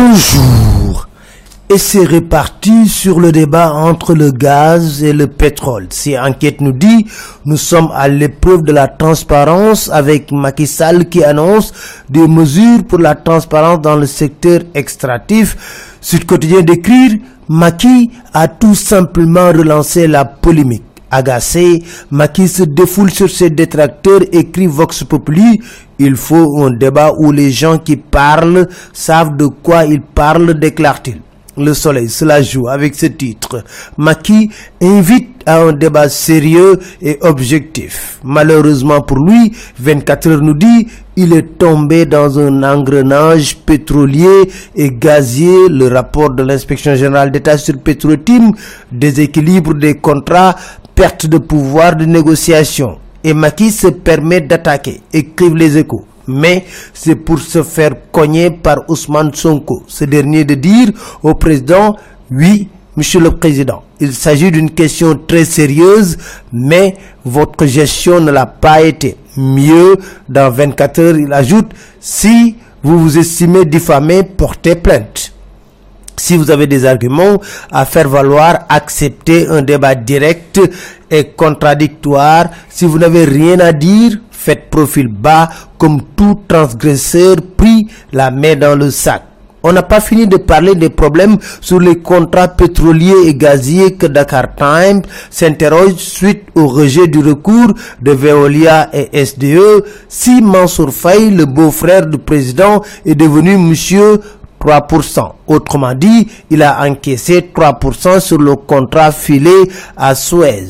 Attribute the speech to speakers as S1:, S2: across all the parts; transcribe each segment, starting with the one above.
S1: Bonjour. Et c'est réparti sur le débat entre le gaz et le pétrole. Si enquête nous dit, nous sommes à l'épreuve de la transparence avec Macky Sall qui annonce des mesures pour la transparence dans le secteur extractif. Sud quotidien d'écrire, Macky a tout simplement relancé la polémique. Agacé, Macky se défoule sur ses détracteurs, écrit Vox Populi. Il faut un débat où les gens qui parlent savent de quoi ils parlent, déclare-t-il. Le soleil, cela joue avec ce titre. Maki invite à un débat sérieux et objectif. Malheureusement pour lui, 24 heures nous dit, il est tombé dans un engrenage pétrolier et gazier. Le rapport de l'inspection générale d'État sur Petrotim, déséquilibre des contrats, perte de pouvoir de négociation. Et Maki se permet d'attaquer, écrivent les échos mais c'est pour se faire cogner par Ousmane Sonko. Ce dernier de dire au président, oui, monsieur le président, il s'agit d'une question très sérieuse, mais votre gestion ne l'a pas été. Mieux, dans 24 heures, il ajoute, si vous vous estimez diffamé, portez plainte. Si vous avez des arguments à faire valoir, acceptez un débat direct et contradictoire. Si vous n'avez rien à dire, faites profil bas comme tout transgresseur pris la main dans le sac. On n'a pas fini de parler des problèmes sur les contrats pétroliers et gaziers que Dakar Times s'interroge suite au rejet du recours de Veolia et SDE. Si Mansour Faye, le beau-frère du président, est devenu monsieur 3%. Autrement dit, il a encaissé 3% sur le contrat filé à Suez.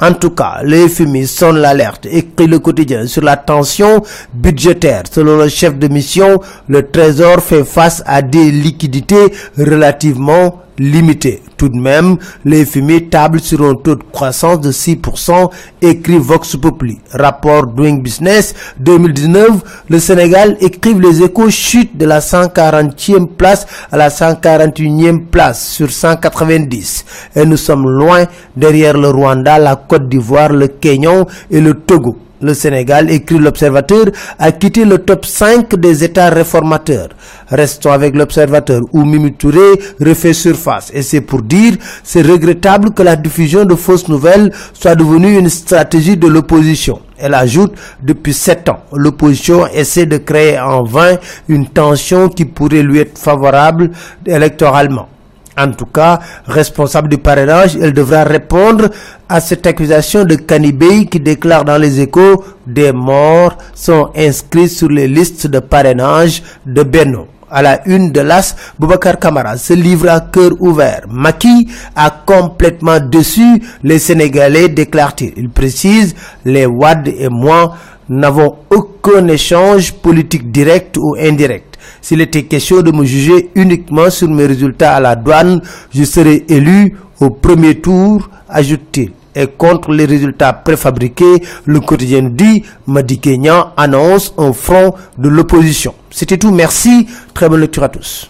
S1: En tout cas, les FMI sonne l'alerte, écrit le quotidien sur la tension budgétaire. Selon le chef de mission, le Trésor fait face à des liquidités relativement limitées. Tout de même, les FMI table sur un taux de croissance de 6%, écrit Vox Populi. Rapport Doing Business 2019, le Sénégal écrive les échos chute de la 140e place à la 141e place sur 190. Et nous sommes loin derrière le Rwanda, la Côte d'Ivoire, le Kenya et le Togo. Le Sénégal, écrit l'Observateur, a quitté le top 5 des États réformateurs. Restons avec l'Observateur où Mimi Touré refait surface. Et c'est pour dire, c'est regrettable que la diffusion de fausses nouvelles soit devenue une stratégie de l'opposition. Elle ajoute, depuis sept ans, l'opposition essaie de créer en vain une tension qui pourrait lui être favorable électoralement. En tout cas, responsable du parrainage, elle devra répondre à cette accusation de Kanibé qui déclare dans les échos des morts sont inscrits sur les listes de parrainage de Beno. À la une de l'As, Boubacar Kamara se livre à cœur ouvert. Maki a complètement déçu les Sénégalais, déclare-t-il. Il précise, les WAD et moi n'avons aucun échange politique direct ou indirect. S'il était question de me juger uniquement sur mes résultats à la douane, je serais élu au premier tour, ajoute-t-il. Et contre les résultats préfabriqués, le quotidien dit, Madi Kenyan annonce un front de l'opposition. C'était tout, merci, très bonne lecture à tous.